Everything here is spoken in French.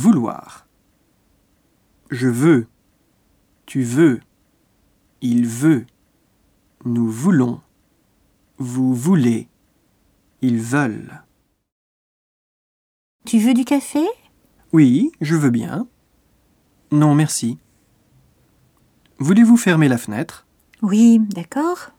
Vouloir. Je veux. Tu veux. Il veut. Nous voulons. Vous voulez. Ils veulent. Tu veux du café? Oui, je veux bien. Non, merci. Voulez-vous fermer la fenêtre? Oui, d'accord.